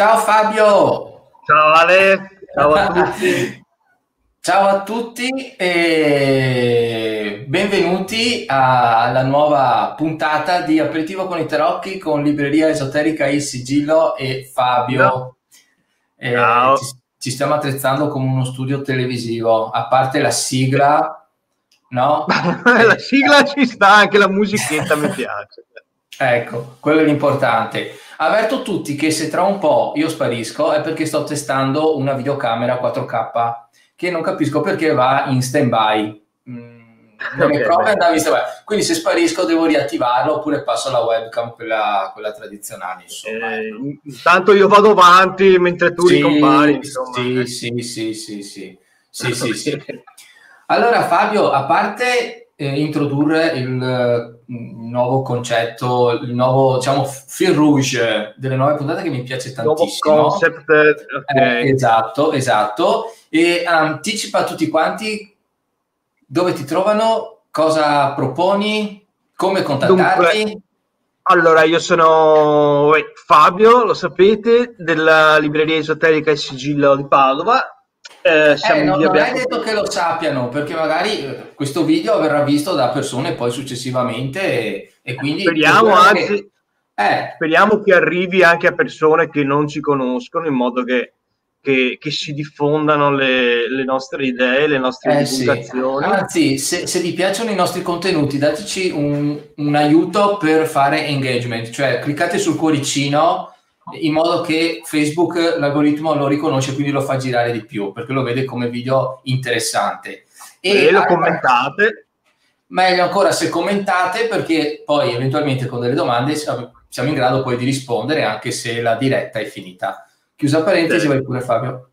Ciao Fabio! Ciao Ale, ciao a tutti! Ciao a tutti e benvenuti alla nuova puntata di Aperitivo con i Tarocchi con Libreria Esoterica Il Sigillo e Fabio. Eh, ci, ci, stiamo attrezzando come uno studio televisivo, a parte la sigla, no? la sigla ci sta, anche la musichetta mi piace. Ecco, quello è l'importante. Avverto tutti che se tra un po' io sparisco è perché sto testando una videocamera 4K che non capisco perché va in stand-by. Mm, in stand-by. Quindi se sparisco devo riattivarlo oppure passo alla webcam, quella, quella tradizionale. Insomma. Eh, intanto io vado avanti mentre tu sì, ricompari. Insomma. Sì, eh. sì, sì, sì, sì. sì, sì, sì. Allora Fabio, a parte eh, introdurre il nuovo concetto, il nuovo diciamo fil rouge delle nuove puntate che mi piace tantissimo. Nuovo concept, okay. eh, esatto, esatto. E anticipa a tutti quanti dove ti trovano, cosa proponi, come contattarti. Dunque, allora, io sono Fabio, lo sapete, della libreria esoterica Il Sigillo di Padova eh, eh, no, non hai detto che lo sappiano perché magari eh, questo video verrà visto da persone poi successivamente e, e quindi speriamo anzi che... Eh. speriamo che arrivi anche a persone che non ci conoscono in modo che, che, che si diffondano le, le, nostre idee, le nostre eh, divulgazioni. Sì. Anzi, se, se, vi piacciono i nostri contenuti, dateci un, un aiuto per fare engagement, cioè cliccate sul cuoricino in modo che Facebook l'algoritmo lo riconosce quindi lo fa girare di più perché lo vede come video interessante. E, e lo commentate. Meglio ancora se commentate perché poi eventualmente con delle domande siamo in grado poi di rispondere anche se la diretta è finita. Chiusa parentesi vai pure Fabio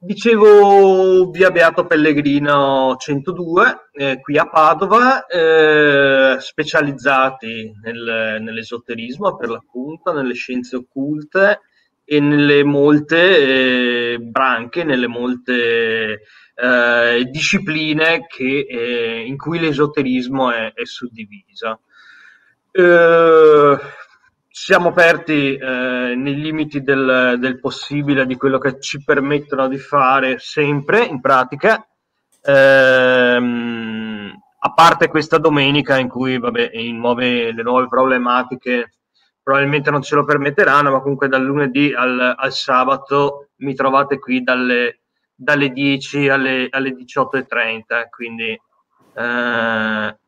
Dicevo via Beato Pellegrino 102, eh, qui a Padova, eh, specializzati nel, nell'esoterismo per l'appunto, nelle scienze occulte e nelle molte eh, branche, nelle molte eh, discipline che, eh, in cui l'esoterismo è, è suddiviso. Siamo aperti eh, nei limiti del, del, possibile, di quello che ci permettono di fare sempre in pratica, ehm, a parte questa domenica in cui vabbè, nuove, le nuove problematiche probabilmente non ce lo permetteranno, ma comunque dal lunedì al, al sabato mi trovate qui dalle, dalle 10 alle, alle 18.30, quindi eh,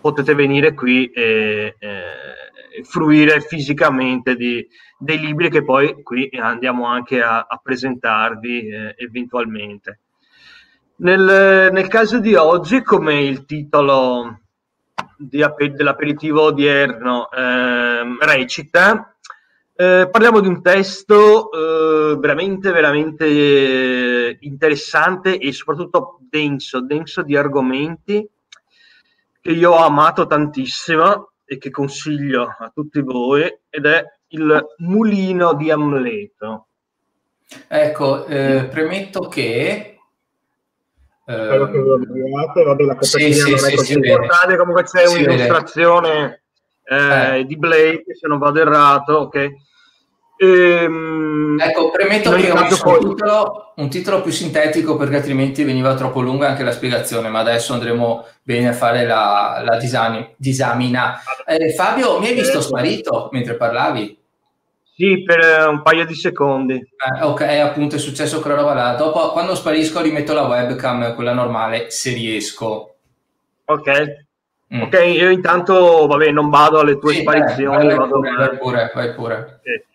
potete venire qui e... Eh, fruire fisicamente di, dei libri che poi qui andiamo anche a, a presentarvi eh, eventualmente. Nel, nel, caso di oggi, come il titolo di, dell'aperitivo odierno eh, recita, parliamo di un testo eh, veramente, veramente interessante e soprattutto denso, denso di argomenti che io ho amato tantissimo e che consiglio a tutti voi ed è il mulino di Amleto. Ecco, eh, premetto che quello che vi ho inviato, vabbè, la copertina sì, non sì, è così sì, importante, comunque c'è un'illustrazione eh, eh. di Blake, se non vado errato, ok? Ehm, ecco, premetto che ho messo un, titolo, un, titolo, più sintetico perché altrimenti veniva troppo lunga anche la spiegazione, ma adesso andremo bene a fare la, la disani, disamina. Eh, Fabio, mi hai visto sparito mentre parlavi? Sì, per un paio di secondi. Eh, ok, appunto è successo quella roba là. Dopo, quando sparisco, rimetto la webcam, quella normale, se riesco. Ok. Mm. Ok, io intanto, vabbè, non vado alle tue sì, sparizioni. vai, vado pure, vai pure, vai pure. Okay.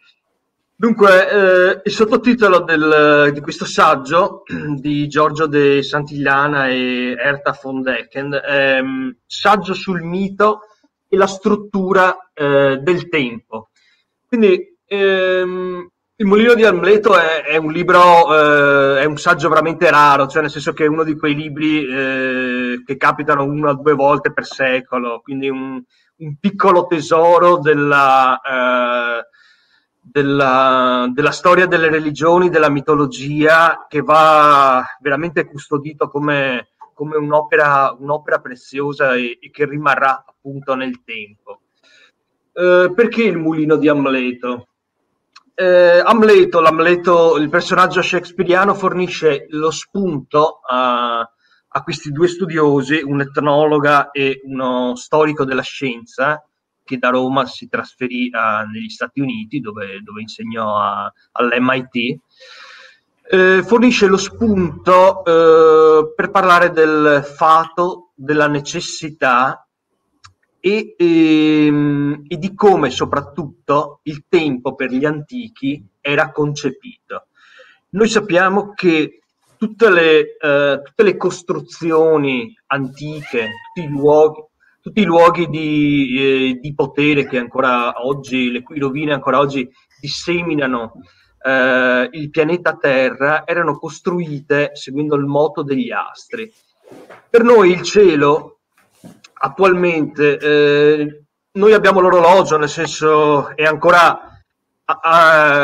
Dunque, eh, il sottotitolo del, di questo saggio di Giorgio de Santigliana e Erta von Decken è mm, Saggio sul mito e la struttura eh, del tempo. Quindi, ehm, Il mulino di Amleto è, è un libro, eh, è un saggio veramente raro, cioè nel senso che è uno di quei libri eh, che capitano una o due volte per secolo, quindi un, un piccolo tesoro della eh, della, della, storia delle religioni, della mitologia, che va veramente custodito come, come un'opera, un'opera, preziosa e, e, che rimarrà appunto nel tempo. Eh, perché il mulino di Amleto? eh, Amleto, l'Amleto, il personaggio shakespeariano, fornisce lo spunto a, a questi due studiosi, un etnologa e uno storico della scienza, che da Roma si trasferì a, negli Stati Uniti, dove, dove insegnò a, all'MIT. Eh, fornisce lo spunto eh, per parlare del fato, della necessità e, e, ehm, e, di come soprattutto il tempo per gli antichi era concepito. Noi sappiamo che tutte le, eh, tutte le costruzioni antiche, tutti i luoghi, tutti i luoghi di, eh, di, potere che ancora oggi, le cui rovine ancora oggi disseminano eh, il pianeta Terra, erano costruite seguendo il moto degli astri. Per noi il cielo attualmente eh, noi abbiamo l'orologio, nel senso è ancora, a,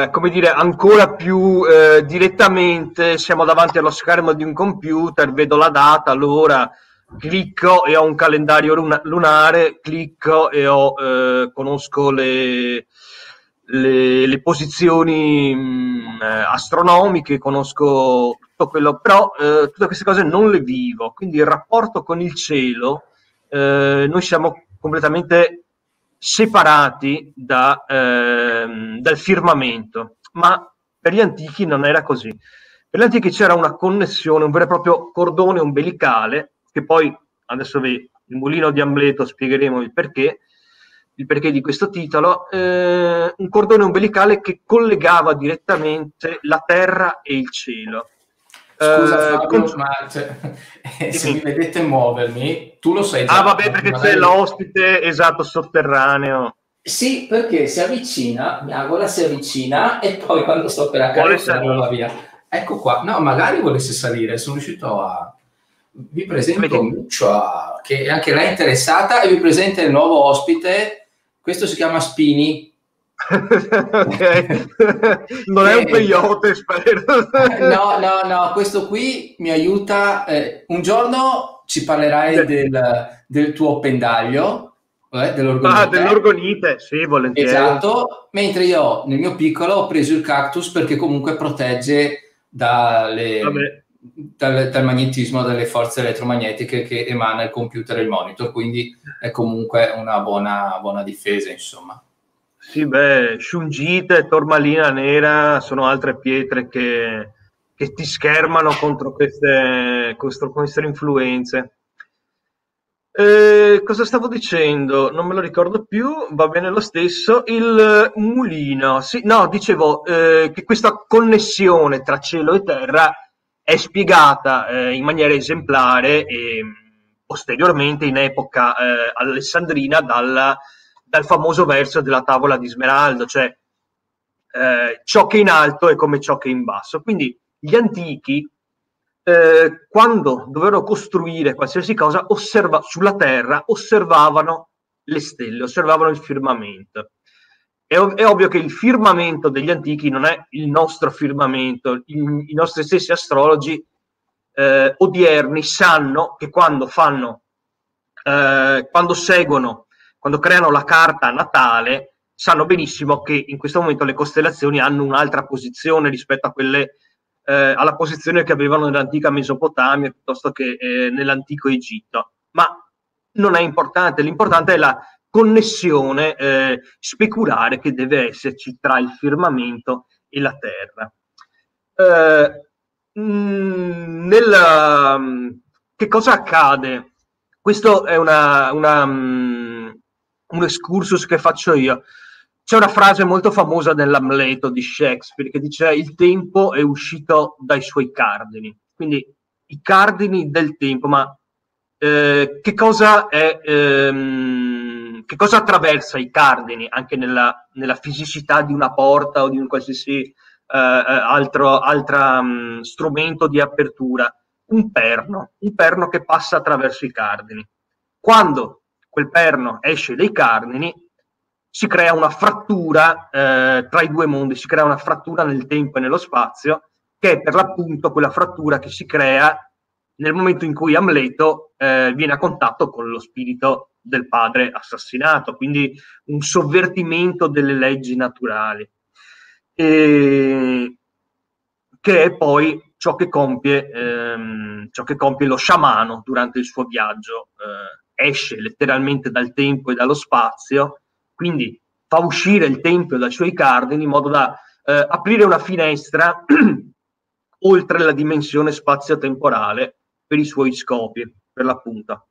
a, come dire, ancora più eh, direttamente, siamo davanti allo schermo di un computer, vedo la data, l'ora, clicco e ho un calendario luna, lunare, clicco e ho, eh, conosco le, le, le posizioni mh, mm, astronomiche, conosco tutto quello, però eh, tutte queste cose non le vivo, quindi il rapporto con il cielo eh, noi siamo completamente separati da, eh, dal firmamento, ma per gli antichi non era così. Per gli antichi c'era una connessione, un vero e proprio cordone ombelicale, che poi adesso vi, il mulino di Amleto spiegheremo il perché, il perché di questo titolo, eh, un cordone ombelicale che collegava direttamente la terra e il cielo. Scusa eh, Fabio, con... ma cioè, se mi vedete muovermi, tu lo sai già. Ah vabbè, perché magari... c'è l'ospite, esatto, sotterraneo. Sì, perché si avvicina, Miagola si avvicina e poi quando sto per accarezzarlo va via. Ecco qua, no, magari volesse salire, sono riuscito a... Vi presento Muccia, che anche lei è interessata, e vi presento il nuovo ospite, questo si chiama Spini, non è un peyote, spero. no, no, no, questo qui mi aiuta. Eh, un giorno ci parlerai del, del tuo pendaglio, eh, dell'orgonite. Ah, dell'orgonite, sì, volentieri. Esatto, mentre io nel mio piccolo ho preso il cactus perché comunque protegge dalle, dal, dal, magnetismo, dalle forze elettromagnetiche che emana il computer e il monitor, quindi è comunque una buona, buona difesa, insomma. Sì, beh, Shungite, Tormalina Nera sono altre pietre che, che ti schermano contro queste, contro queste influenze. Eh, cosa stavo dicendo? Non me lo ricordo più, va bene lo stesso. Il mulino, sì, no, dicevo eh, che questa connessione tra cielo e terra è spiegata eh, in maniera esemplare e posteriormente in epoca eh, alessandrina dalla dal famoso verso della tavola di Smeraldo, cioè eh, ciò che è in alto è come ciò che è in basso. Quindi gli antichi, eh, quando dovevano costruire qualsiasi cosa osserva- sulla Terra, osservavano le stelle, osservavano il firmamento. È, ov- è, ovvio che il firmamento degli antichi non è il nostro firmamento, il, i nostri stessi astrologi eh, odierni sanno che quando fanno, eh, quando seguono quando creano la carta natale, sanno benissimo che in questo momento le costellazioni hanno un'altra posizione rispetto a quelle, eh, alla posizione che avevano nell'antica Mesopotamia piuttosto che eh, nell'antico Egitto. Ma non è importante, l'importante è la connessione eh, speculare che deve esserci tra il firmamento e la terra. Eh, mh, che cosa accade? Questo è una, una un excursus che faccio io. C'è una frase molto famosa nell'Amleto di Shakespeare che dice il tempo è uscito dai suoi cardini. Quindi i cardini del tempo, ma eh, che cosa è... Ehm, che cosa attraversa i cardini anche nella, nella, fisicità di una porta o di un qualsiasi eh, eh altro altra, um, strumento di apertura? Un perno, un perno che passa attraverso i cardini. Quando quel perno esce dai cardini, si crea una frattura eh, tra i due mondi, si crea una frattura nel tempo e nello spazio, che è per l'appunto quella frattura che si crea nel momento in cui Amleto eh, viene a contatto con lo spirito del padre assassinato, quindi un sovvertimento delle leggi naturali. e che è poi ciò che compie, ehm, ciò che compie lo sciamano durante il suo viaggio. Eh, esce letteralmente dal tempo e dallo spazio, quindi fa uscire il tempio dai suoi cardini in modo da eh, aprire una finestra oltre la dimensione spazio-temporale per i suoi scopi, per l'appunto.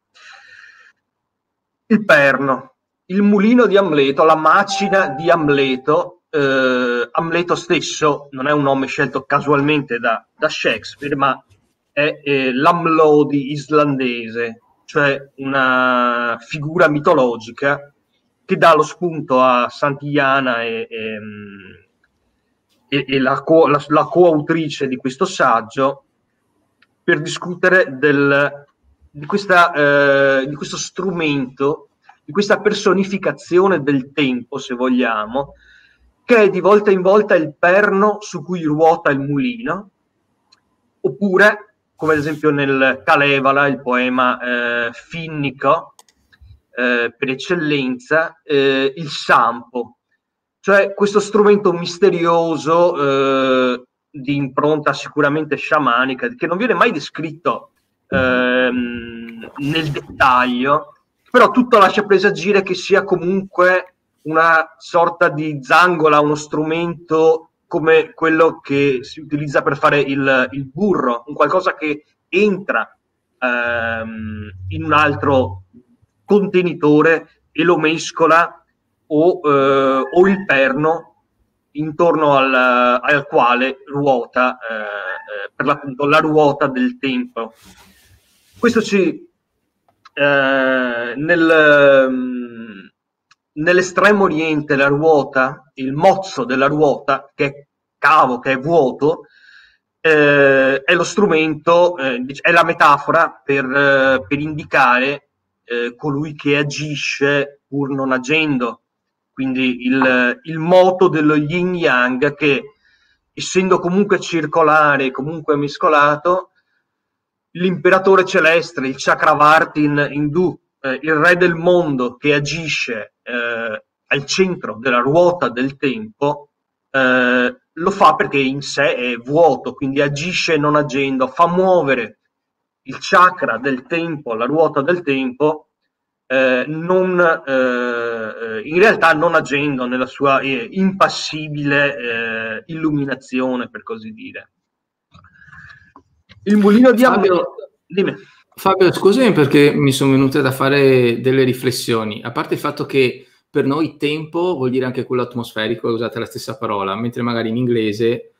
Il perno, il mulino di Amleto, la macina di Amleto, eh, Amleto stesso non è un nome scelto casualmente da, da Shakespeare, ma è eh, l'Amlodi islandese, cioè una figura mitologica che dà lo spunto a Santillana e, e, e, e la, co- la, la coautrice di questo saggio per discutere del, di, questa, eh, di questo strumento, di questa personificazione del tempo, se vogliamo, che è di volta in volta il perno su cui ruota il mulino, oppure, come ad esempio nel Kalevala, il poema eh, finnico, eh, per eccellenza, eh, il sampo, cioè questo strumento misterioso eh, di impronta sicuramente sciamanica, che non viene mai descritto ehm, nel dettaglio, però tutto lascia presagire che sia comunque una sorta di zangola, uno strumento come quello che si utilizza per fare il, il burro, un qualcosa che entra ehm, in un altro contenitore e lo mescola o, eh, o il perno intorno al, al quale ruota eh, eh, per l'appunto la ruota del tempo. Questo ci eh, nel, mm, nell'estremo oriente la ruota, il mozzo della ruota, che è cavo, che è vuoto, eh, è lo strumento, eh, è la metafora per, eh, per indicare eh, colui che agisce pur non agendo. Quindi il, il moto dello yin yang che essendo comunque circolare, comunque mescolato, l'imperatore celeste, il Chakravarti in indù, eh, il re del mondo che agisce eh, al centro della ruota del tempo, eh, lo fa perché in sé è vuoto, quindi agisce non agendo, fa muovere il chakra del tempo, la ruota del tempo, eh, non, eh, in realtà non agendo nella sua eh, impassibile eh, illuminazione, per così dire. Il mulino di Fabio, Dimmi. Fabio, scusami perché mi sono venute da fare delle riflessioni. A parte il fatto che per noi tempo vuol dire anche quello atmosferico, usate la stessa parola, mentre magari in inglese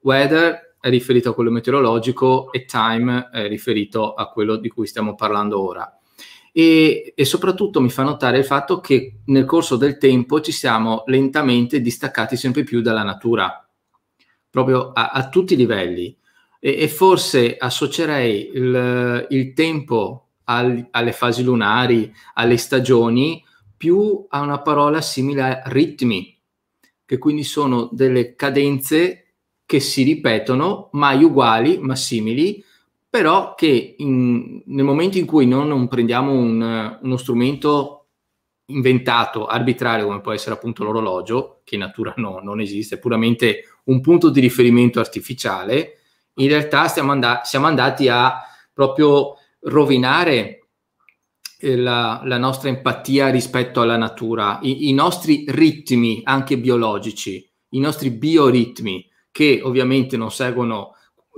weather è riferito a quello meteorologico e time è riferito a quello di cui stiamo parlando ora. E, e, soprattutto mi fa notare il fatto che nel corso del tempo ci siamo lentamente distaccati sempre più dalla natura, proprio a, a tutti i livelli. E, e forse associerei il, il tempo al, alle fasi lunari, alle stagioni, più a una parola simile a ritmi, che quindi sono delle cadenze che si ripetono, mai uguali, ma simili, però che in, nel momento in cui non, non prendiamo un, uno strumento inventato, arbitrario, come può essere appunto l'orologio, che in natura no, non esiste, è puramente un punto di riferimento artificiale, in realtà siamo, and- siamo andati a proprio rovinare eh, la, la, nostra empatia rispetto alla natura, I, i nostri ritmi anche biologici, i nostri bioritmi, che ovviamente non seguono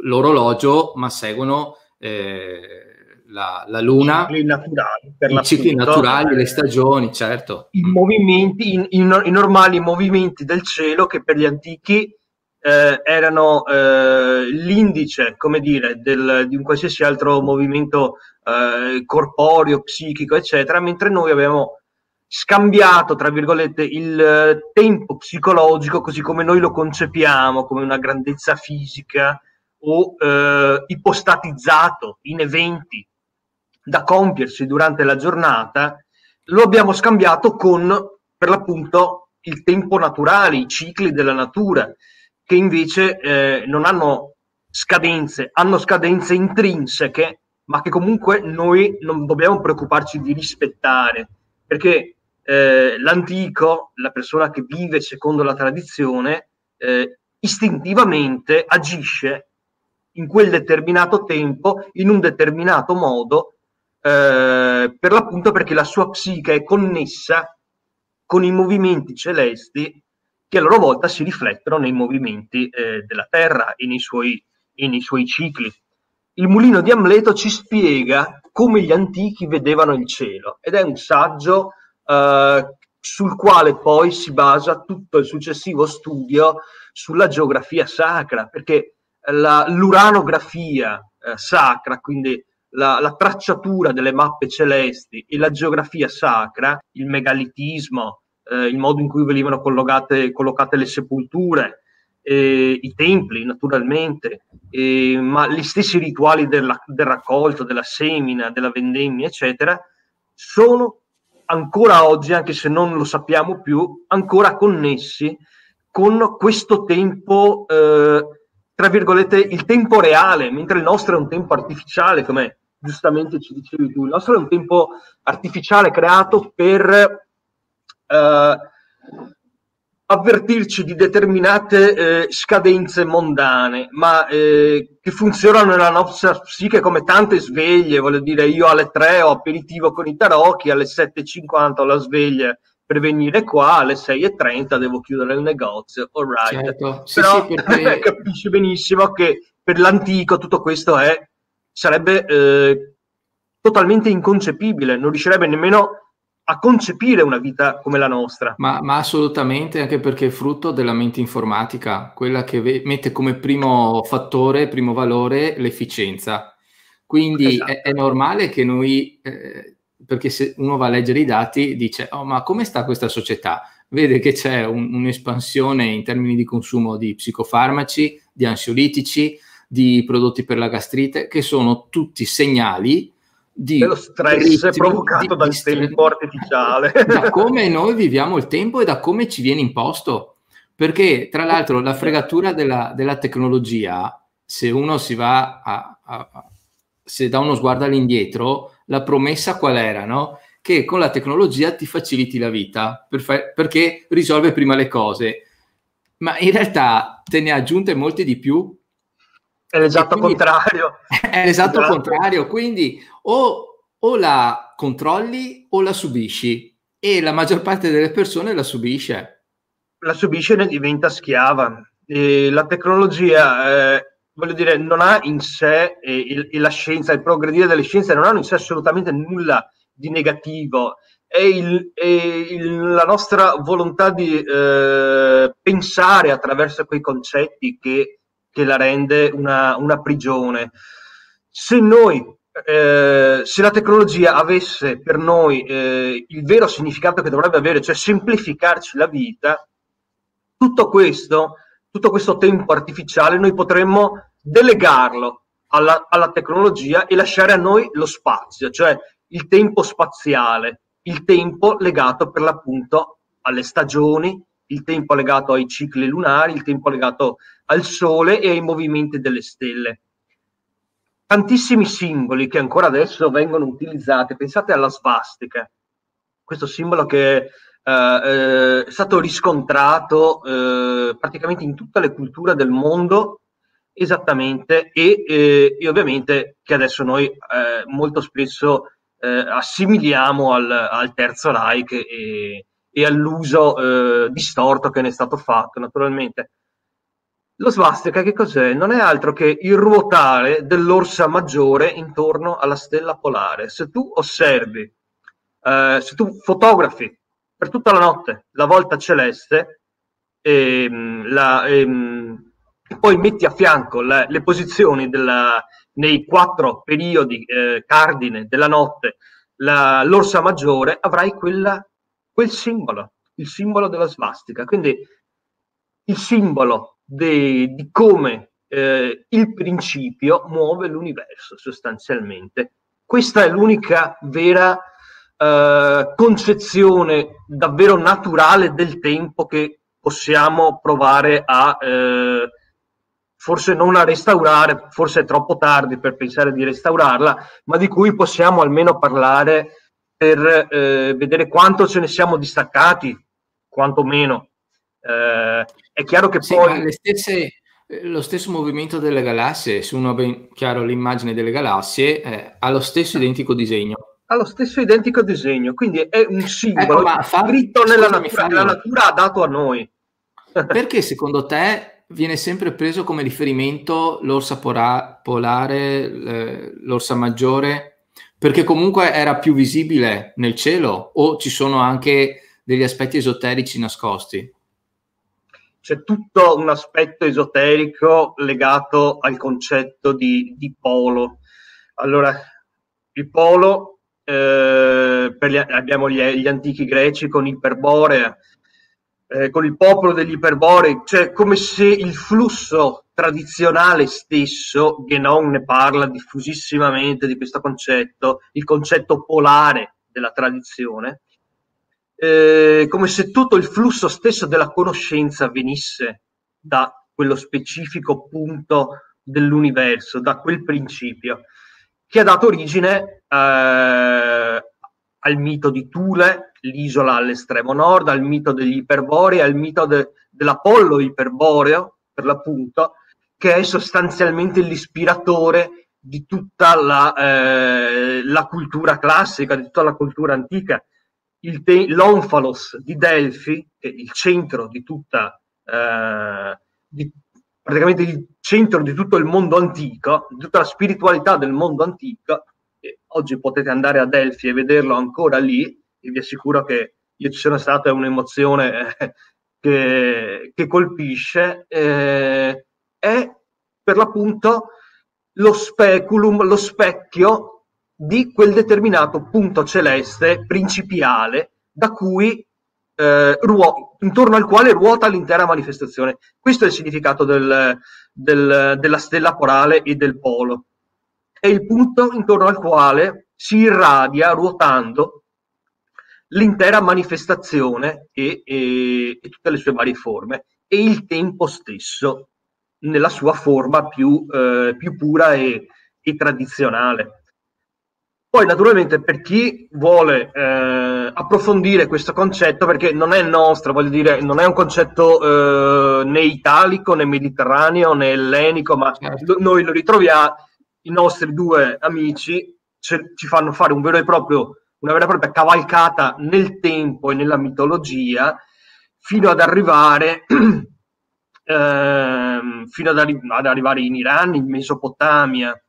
l'orologio, ma seguono eh, la, la, luna, I naturali, i cicli naturali le stagioni, certo. I movimenti, i, i, i normali movimenti del cielo che per gli antichi eh, erano eh, l'indice, come dire, del, di un qualsiasi altro movimento eh, corporeo, psichico, eccetera, mentre noi abbiamo scambiato, tra virgolette, il tempo psicologico così come noi lo concepiamo, come una grandezza fisica o eh, ipostatizzato in eventi da compiersi durante la giornata, lo abbiamo scambiato con, per l'appunto, il tempo naturale, i cicli della natura che invece eh, non hanno scadenze, hanno scadenze intrinseche, ma che comunque noi non dobbiamo preoccuparci di rispettare, perché eh, l'antico, la persona che vive secondo la tradizione, eh, istintivamente agisce in quel determinato tempo, in un determinato modo, eh, per l'appunto perché la sua psiche è connessa con i movimenti celesti che a loro volta si riflettono nei movimenti eh, della Terra e nei, suoi, e nei suoi cicli. Il mulino di Amleto ci spiega come gli antichi vedevano il cielo ed è un saggio eh, sul quale poi si basa tutto il successivo studio sulla geografia sacra, perché la, l'uranografia eh, sacra, quindi la, la, tracciatura delle mappe celesti e la geografia sacra, il megalitismo, eh, il modo in cui venivano collocate, collocate le sepolture, eh, i templi naturalmente, eh, ma gli stessi rituali della, del raccolto, della semina, della vendemmia, eccetera, sono ancora oggi, anche se non lo sappiamo più, ancora connessi con questo tempo, eh, tra virgolette, il tempo reale, mentre il nostro è un tempo artificiale, come giustamente ci dicevi tu, il nostro è un tempo artificiale creato per eh, avvertirci di determinate eh, scadenze mondane, ma eh, che funzionano nella nostra psiche come tante sveglie, voglio dire, io alle 3 ho aperitivo con i tarocchi, alle 7.50 ho la sveglia per venire qua, alle 6.30 devo chiudere il negozio, all right. Certo. Sì, Però sì, perché... capisci benissimo che per l'antico tutto questo è, sarebbe eh, totalmente inconcepibile, non riuscirebbe nemmeno a concepire una vita come la nostra. Ma, ma, assolutamente, anche perché è frutto della mente informatica, quella che ve- mette come primo fattore, primo valore l'efficienza. Quindi esatto. è, è, normale che noi, eh, perché se uno va a leggere i dati, dice, oh ma come sta questa società? Vede che c'è un, un'espansione in termini di consumo di psicofarmaci, di ansiolitici, di prodotti per la gastrite, che sono tutti segnali di dello stress ritmi, provocato di, dal di tempo artificiale. Da come noi viviamo il tempo e da come ci viene imposto. Perché, tra l'altro, la fregatura della, della tecnologia, se uno si va a, a, a, se dà uno sguardo all'indietro, la promessa qual era, no? Che con la tecnologia ti faciliti la vita, per fa- perché risolve prima le cose. Ma in realtà te ne ha aggiunte molte di più è l'esatto quindi, contrario. È l'esatto esatto. contrario, quindi o, o, la controlli o la subisci e la maggior parte delle persone la subisce. La subisce e ne diventa schiava. E la tecnologia, eh, voglio dire, non ha in sé, e, il, e la scienza, il progredire delle scienze non hanno in sé assolutamente nulla di negativo. È, il, è il, la nostra volontà di eh, pensare attraverso quei concetti che che la rende una, una prigione. Se noi, eh, se la tecnologia avesse per noi eh, il vero significato che dovrebbe avere, cioè semplificarci la vita, tutto questo, tutto questo tempo artificiale noi potremmo delegarlo alla, alla tecnologia e lasciare a noi lo spazio, cioè il tempo spaziale, il tempo legato per l'appunto alle stagioni, il tempo legato ai cicli lunari, il tempo legato al Sole e ai movimenti delle stelle. Tantissimi simboli che ancora adesso vengono utilizzati, pensate alla svastica, questo simbolo che eh, eh, è stato riscontrato eh, praticamente in tutte le culture del mondo esattamente e, eh, e ovviamente che adesso noi eh, molto spesso eh, assimiliamo al, al, Terzo Reich e, e all'uso distorto che ne è stato fatto, naturalmente. Lo svastica che cos'è? Non è altro che il ruotare dell'orsa maggiore intorno alla stella polare. Se tu osservi, eh, se tu fotografi per tutta la notte la volta celeste ehm, la, ehm, e poi metti a fianco le, le posizioni della, nei quattro periodi eh, cardine della notte la, l'orsa maggiore, avrai quella quel simbolo, il simbolo della svastica. Quindi il simbolo de, di come eh, il principio muove l'universo sostanzialmente. Questa è l'unica vera eh, concezione davvero naturale del tempo che possiamo provare a eh, forse non a restaurare, forse è troppo tardi per pensare di restaurarla, ma di cui possiamo almeno parlare per eh, vedere quanto ce ne siamo distaccati, quantomeno. Eh, È chiaro che sì, poi... stesse, eh, lo stesso movimento delle galassie, se uno ha ben chiaro l'immagine delle galassie, eh, ha lo stesso identico disegno. Ha lo stesso identico disegno, quindi è un simbolo ecco, scritto nella natura, che la natura ha dato a noi. Perché secondo te viene sempre preso come riferimento l'orsa polare, l'orsa maggiore, perché comunque era più visibile nel cielo o ci sono anche degli aspetti esoterici nascosti? C'è tutto un aspetto esoterico legato al concetto di, di polo. Allora, il polo, eh, gli, abbiamo gli, gli, antichi greci con Iperborea, eh, con il popolo degli Iperborei, cioè come se il flusso tradizionale stesso, Genon ne parla diffusissimamente di questo concetto, il concetto polare della tradizione, eh, come se tutto il flusso stesso della conoscenza venisse da quello specifico punto dell'universo, da quel principio, che ha dato origine eh, al mito di Thule, l'isola all'estremo nord, al mito degli iperborei, al mito de, dell'Apollo iperboreo, per l'appunto, che è sostanzialmente l'ispiratore di tutta la, eh, la cultura classica, di tutta la cultura antica. Te- l'Onfalos di Delfi, che è il centro di tutta, eh, di, praticamente il centro di tutto il mondo antico, di tutta la spiritualità del mondo antico, oggi potete andare a Delphi e vederlo ancora lì, e vi assicuro che io ci sono stata un'emozione eh, che, che, colpisce, eh, è per l'appunto lo speculum, lo specchio di quel determinato punto celeste principiale da cui eh, ruo- intorno al quale ruota l'intera manifestazione. Questo è il significato del, del, della stella polare e del polo è il punto intorno al quale si irradia ruotando l'intera manifestazione e, e, e, tutte le sue varie forme e il tempo stesso nella sua forma più, eh, più pura e, e, tradizionale. Poi naturalmente per chi vuole eh, approfondire questo concetto, perché non è nostro, voglio dire, non è un concetto eh, né italico né mediterraneo né ellenico, ma certo. noi lo ritroviamo, i nostri due amici ce, ci fanno fare un vero e proprio, una vera e propria cavalcata nel tempo e nella mitologia fino ad arrivare, ehm, fino ad, arri- ad, arrivare in Iran, in Mesopotamia,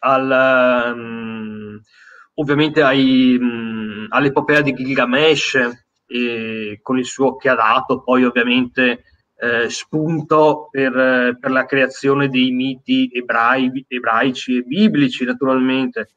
al, um, ovviamente ai, um, all'epopea di Gilgamesh, con il suo che ha dato poi ovviamente eh, spunto per, per, la creazione dei miti ebrai, ebraici e biblici, naturalmente.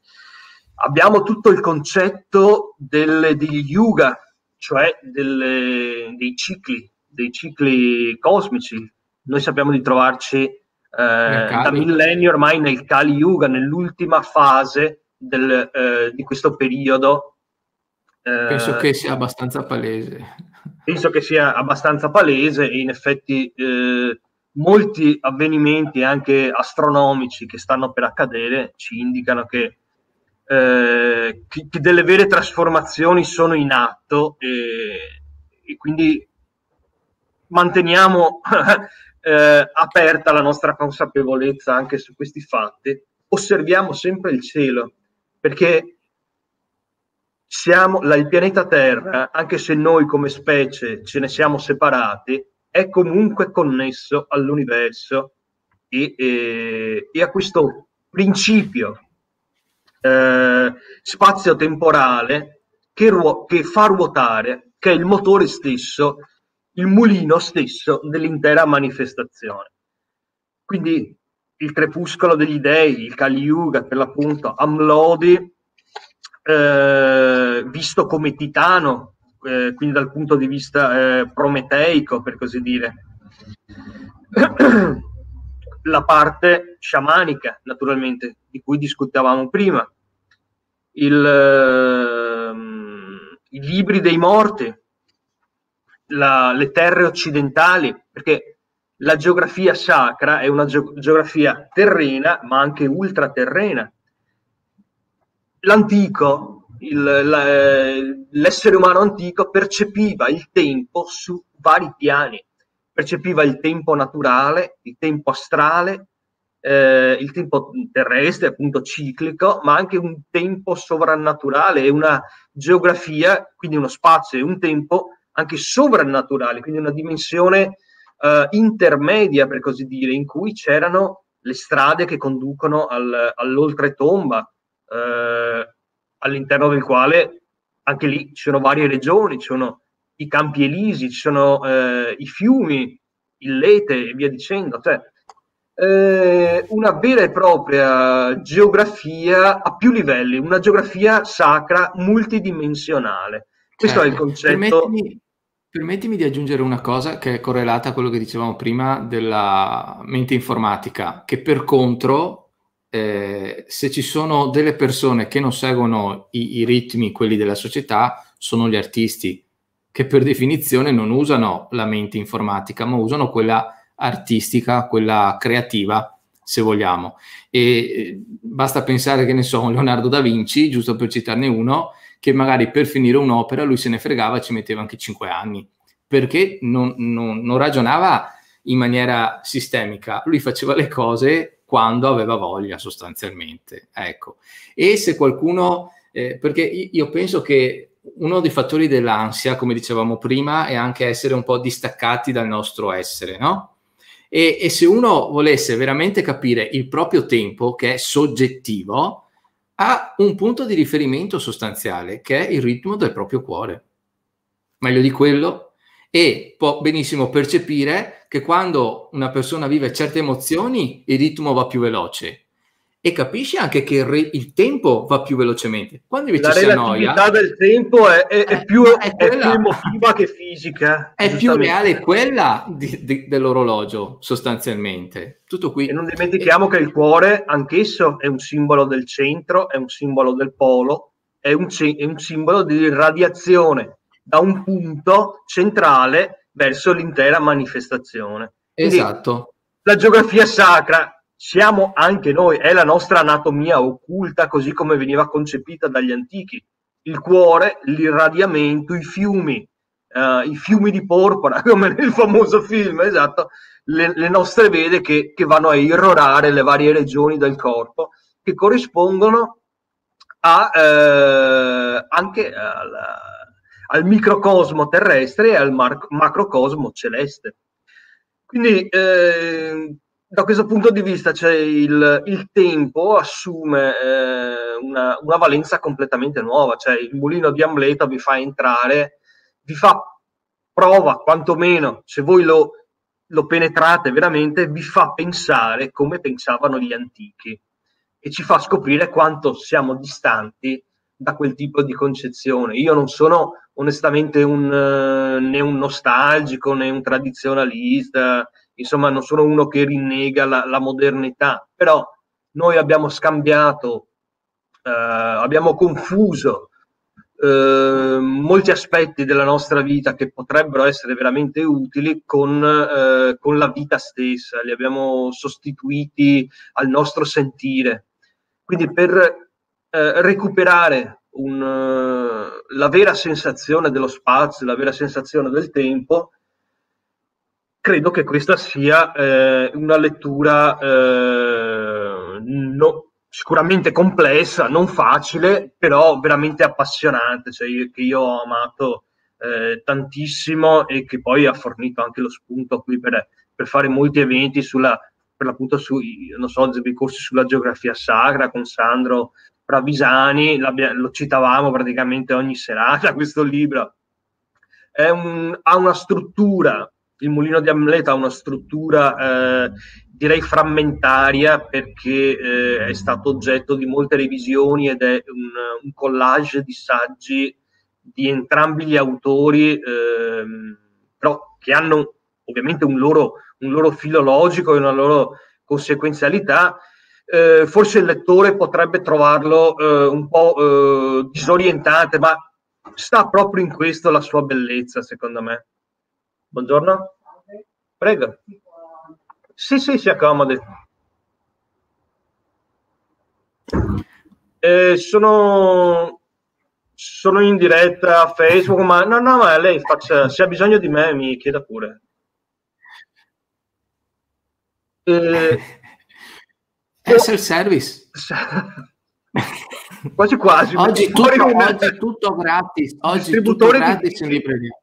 Abbiamo tutto il concetto del, degli yuga, cioè delle, dei cicli, dei cicli cosmici. Noi sappiamo di trovarci eh, da millenni ormai nel Kali Yuga, nell'ultima fase del, eh, di questo periodo. Penso che sia abbastanza palese penso che sia abbastanza palese e in effetti eh, molti avvenimenti anche astronomici che stanno per accadere ci indicano che, eh, che, che delle vere trasformazioni sono in atto e, e quindi manteniamo eh, aperta la nostra consapevolezza anche su questi fatti. Osserviamo sempre il cielo perché siamo, la, il pianeta Terra, anche se noi come specie ce ne siamo separati, è comunque connesso all'universo e, e, e a questo principio eh, spazio-temporale che, ruo- che fa ruotare, che è il motore stesso, il mulino stesso dell'intera manifestazione. Quindi il crepuscolo degli dei, il Kali Yuga, per l'appunto, Amlodi, eh, visto come titano, eh, quindi dal punto di vista eh, prometeico, per così dire. La parte sciamanica, naturalmente, di cui discutevamo prima, il, ehm, i libri dei morti, la, le terre occidentali, perché la geografia sacra è una geografia terrena, ma anche ultraterrena l'antico, il, l'essere umano antico percepiva il tempo su vari piani. Percepiva il tempo naturale, il tempo astrale, eh, il tempo terrestre, appunto ciclico, ma anche un tempo sovrannaturale e una geografia, quindi uno spazio e un tempo anche sovrannaturale, quindi una dimensione eh, intermedia, per così dire, in cui c'erano le strade che conducono al, all'oltretomba, eh, all'interno del quale anche lì ci sono varie regioni, ci sono i campi elisi, ci sono eh, i fiumi, il Lete e via dicendo. Cioè, eh, una vera e propria geografia a più livelli, una geografia sacra multidimensionale. Questo certo. è il concetto. Permettimi, permettimi, di aggiungere una cosa che è correlata a quello che dicevamo prima della mente informatica, che per contro eh, se ci sono delle persone che non seguono i, i, ritmi, quelli della società, sono gli artisti, che per definizione non usano la mente informatica, ma usano quella artistica, quella creativa, se vogliamo. E eh, basta pensare che ne so, Leonardo da Vinci, giusto per citarne uno, che magari per finire un'opera lui se ne fregava, ci metteva anche cinque anni, perché non, non, non ragionava in maniera sistemica, lui faceva le cose quando aveva voglia sostanzialmente. Ecco. E se qualcuno, eh, perché io penso che uno dei fattori dell'ansia, come dicevamo prima, è anche essere un po' distaccati dal nostro essere, no? E, e se uno volesse veramente capire il proprio tempo, che è soggettivo, ha un punto di riferimento sostanziale, che è il ritmo del proprio cuore. Meglio di quello, e può benissimo percepire che quando una persona vive certe emozioni il ritmo va più veloce e capisce anche che il, re- il tempo va più velocemente. Quando invece la si annoia... La del tempo è, è, è, più, è, più, emotiva che fisica. È più reale quella di, di, dell'orologio, sostanzialmente. Tutto qui. E non dimentichiamo che il cuore, anch'esso, è un simbolo del centro, è un simbolo del polo, è un, è un simbolo di radiazione da un punto centrale verso l'intera manifestazione. Quindi, esatto. La geografia sacra siamo anche noi, è la nostra anatomia occulta così come veniva concepita dagli antichi. Il cuore, l'irradiamento, i fiumi, uh, i fiumi di porpora, come nel famoso film, esatto, le, le nostre vede che, che, vanno a irrorare le varie regioni del corpo, che corrispondono a, eh, anche alla, al microcosmo terrestre e al mar- macrocosmo celeste. Quindi eh, da questo punto di vista cioè, il, il, tempo assume eh, una, una, valenza completamente nuova, cioè il mulino di Amleto vi fa entrare, vi fa prova quantomeno, se voi lo, lo penetrate veramente, vi fa pensare come pensavano gli antichi e ci fa scoprire quanto siamo distanti da quel tipo di concezione. Io non sono onestamente un, uh, né un nostalgico né un tradizionalista, insomma non sono uno che rinnega la, la modernità, però noi abbiamo scambiato, uh, abbiamo confuso uh, molti aspetti della nostra vita che potrebbero essere veramente utili con, con la vita stessa, li abbiamo sostituiti al nostro sentire. Quindi per recuperare un, la vera sensazione dello spazio, la vera sensazione del tempo, credo che questa sia eh, una lettura eh, no, sicuramente complessa, non facile, però veramente appassionante, cioè che io ho amato eh, tantissimo e che poi ha fornito anche lo spunto qui per, per fare molti eventi sulla, per l'appunto sui, so, corsi sulla geografia sacra con Sandro Pravisani, lo citavamo praticamente ogni serata questo libro. Un, ha una struttura, il mulino di Amleto ha una struttura eh, direi frammentaria perché eh, è stato oggetto di molte revisioni ed è un, un collage di saggi di entrambi gli autori, eh, però che hanno ovviamente un loro, un loro filologico e una loro conseguenzialità eh, forse il lettore potrebbe trovarlo eh, un po' eh, disorientante, ma sta proprio in questo la sua bellezza, secondo me. Buongiorno. Prego. Sì, sì, si accomodi. Eh, sono, sono in diretta a Facebook, ma no, no, ma lei faccia, se ha bisogno di me mi chieda pure. Eh, è self-service. quasi quasi. Oggi tutto, oggi tutto gratis. Oggi tutto gratis in libreria.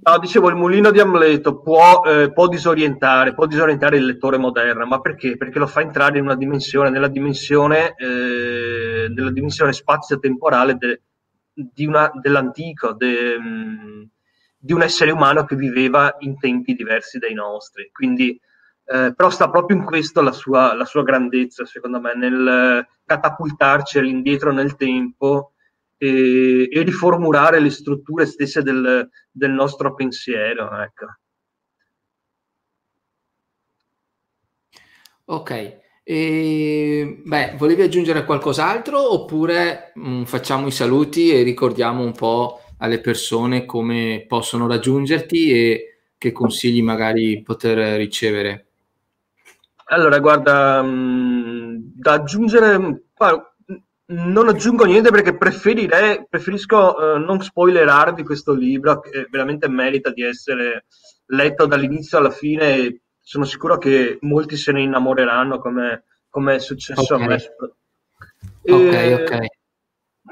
No, dicevo, il mulino di Amleto può, eh, può, disorientare, può disorientare il lettore moderno, ma perché? Perché lo fa entrare in una dimensione, nella dimensione, eh, nella dimensione spazio-temporale de, di una, dell'antico, de, mm, di un essere umano che viveva in tempi diversi dai nostri. Quindi, eh, però sta proprio in questo la sua, la sua grandezza, secondo me, nel catapultarci all'indietro nel tempo e, e riformulare le strutture stesse del, del nostro pensiero. Ecco. Ok, e, beh, volevi aggiungere qualcos'altro oppure mh, mm, facciamo i saluti e ricordiamo un po' alle persone come possono raggiungerti e che consigli magari poter ricevere? Allora, guarda, mh, mm, da aggiungere, non aggiungo niente perché preferirei, preferisco eh, non spoilerarvi questo libro che veramente merita di essere letto dall'inizio alla fine e sono sicuro che molti se ne innamoreranno come, come è successo okay. a me. E, ok, ok.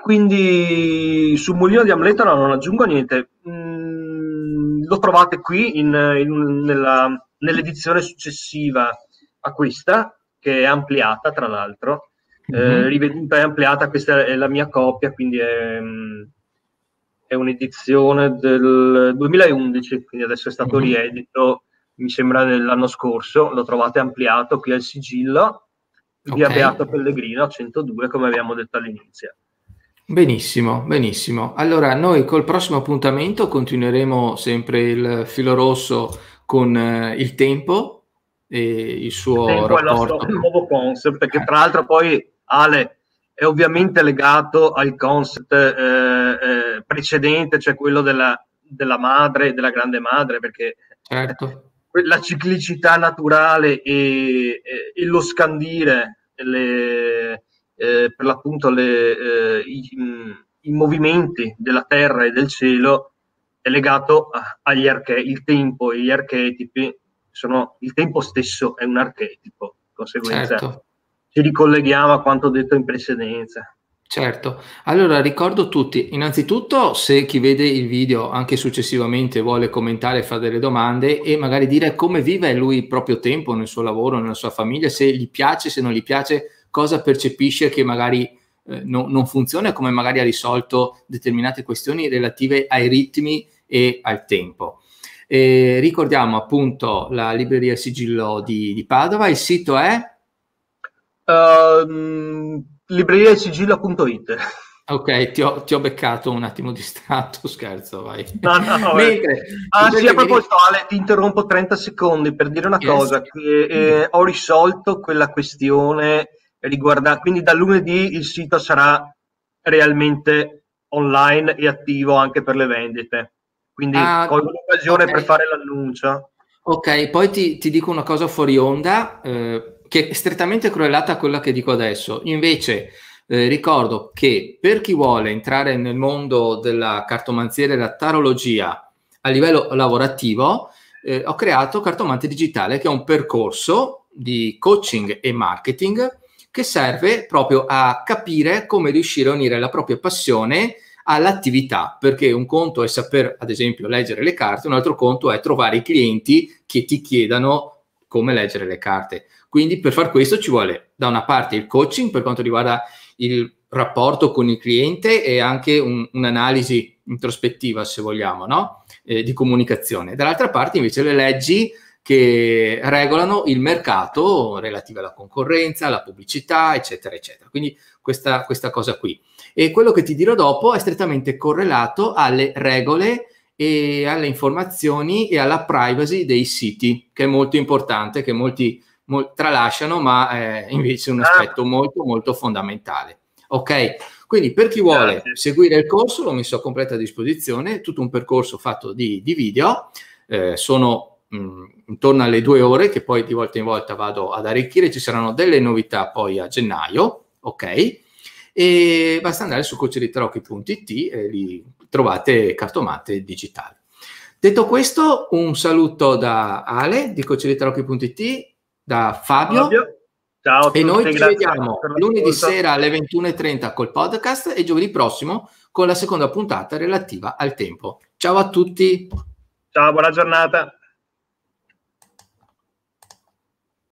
Quindi sul mulino di Amleto no, non aggiungo niente. Mm, lo trovate qui in, in, nella, nell'edizione successiva questa, che è ampliata tra l'altro mm-hmm. riveduta e ampliata, questa è la mia copia, quindi è, è un'edizione del 2011, quindi adesso è stato mm-hmm. riedito, mi sembra nell'anno scorso, lo trovate ampliato qui al sigillo, via okay. Beato Pellegrino 102, come abbiamo detto all'inizio. Benissimo, benissimo. Allora, noi col prossimo appuntamento continueremo sempre il filo rosso con eh, il tempo il suo il rapporto. Il nuovo concept, perché tra l'altro poi Ale, è ovviamente legato al concept eh, eh, precedente, cioè quello della, della madre, della grande madre, perché certo. la ciclicità naturale e, e, e lo scandire le, eh, per l'appunto le, eh, i, i, movimenti della terra e del cielo è legato agli archetipi, il tempo e gli archetipi sono, il tempo stesso è un archetipo, conseguenza certo ci ricolleghiamo a quanto detto in precedenza. Certo, allora ricordo tutti, innanzitutto se chi vede il video anche successivamente vuole commentare, fare delle domande e magari dire come vive lui il proprio tempo nel suo lavoro, nella sua famiglia, se gli piace, se non gli piace, cosa percepisce che magari eh, no, non funziona e come magari ha risolto determinate questioni relative ai ritmi e al tempo. E ricordiamo appunto la libreria Sigillo di, di Padova, il sito è Uh, libreria e sigillo.it Ok, ti ho, ti ho, beccato un attimo distratto, scherzo, vai. No, no. Mentre, ah, sì, a proposito, Ale, ti interrompo 30 secondi per dire una yes. cosa, che eh, ho risolto quella questione riguarda, quindi da lunedì il sito sarà realmente online e attivo anche per le vendite. Quindi ah, colgo l'occasione okay. per fare l'annuncio. Ok, poi ti, ti, dico una cosa fuori onda. Eh, che è strettamente correlata a quella che dico adesso. Invece eh, ricordo che per chi vuole entrare nel mondo della cartomanzia e della tarologia a livello lavorativo, eh, ho creato Cartomante Digitale, che è un percorso di coaching e marketing che serve proprio a capire come riuscire a unire la propria passione all'attività, perché un conto è saper, ad esempio, leggere le carte, un altro conto è trovare i clienti che ti chiedano come leggere le carte. Quindi per far questo ci vuole da una parte il coaching per quanto riguarda il rapporto con il cliente e anche un, un'analisi introspettiva, se vogliamo, no? eh, di comunicazione. Dall'altra parte invece le leggi che regolano il mercato relativo alla concorrenza, alla pubblicità, eccetera, eccetera. Quindi questa, questa cosa qui. E quello che ti dirò dopo è strettamente correlato alle regole e alle informazioni e alla privacy dei siti, che è molto importante, che molti mo- tralasciano, ma è invece un aspetto molto molto fondamentale. Ok, quindi per chi vuole seguire il corso l'ho messo a completa disposizione, tutto un percorso fatto di, di video, eh, sono mh, intorno alle due ore che poi di volta in volta vado ad arricchire, ci saranno delle novità poi a gennaio, ok? E basta andare su coacheritarocchi.it e lì trovate cartomate digitali. Detto questo, un saluto da Ale di cocceritarocchi.it, da Fabio. Fabio. Ciao e noi ci vediamo lunedì sera alle 21.30 col podcast e giovedì prossimo con la seconda puntata relativa al tempo. Ciao a tutti. Ciao, buona giornata.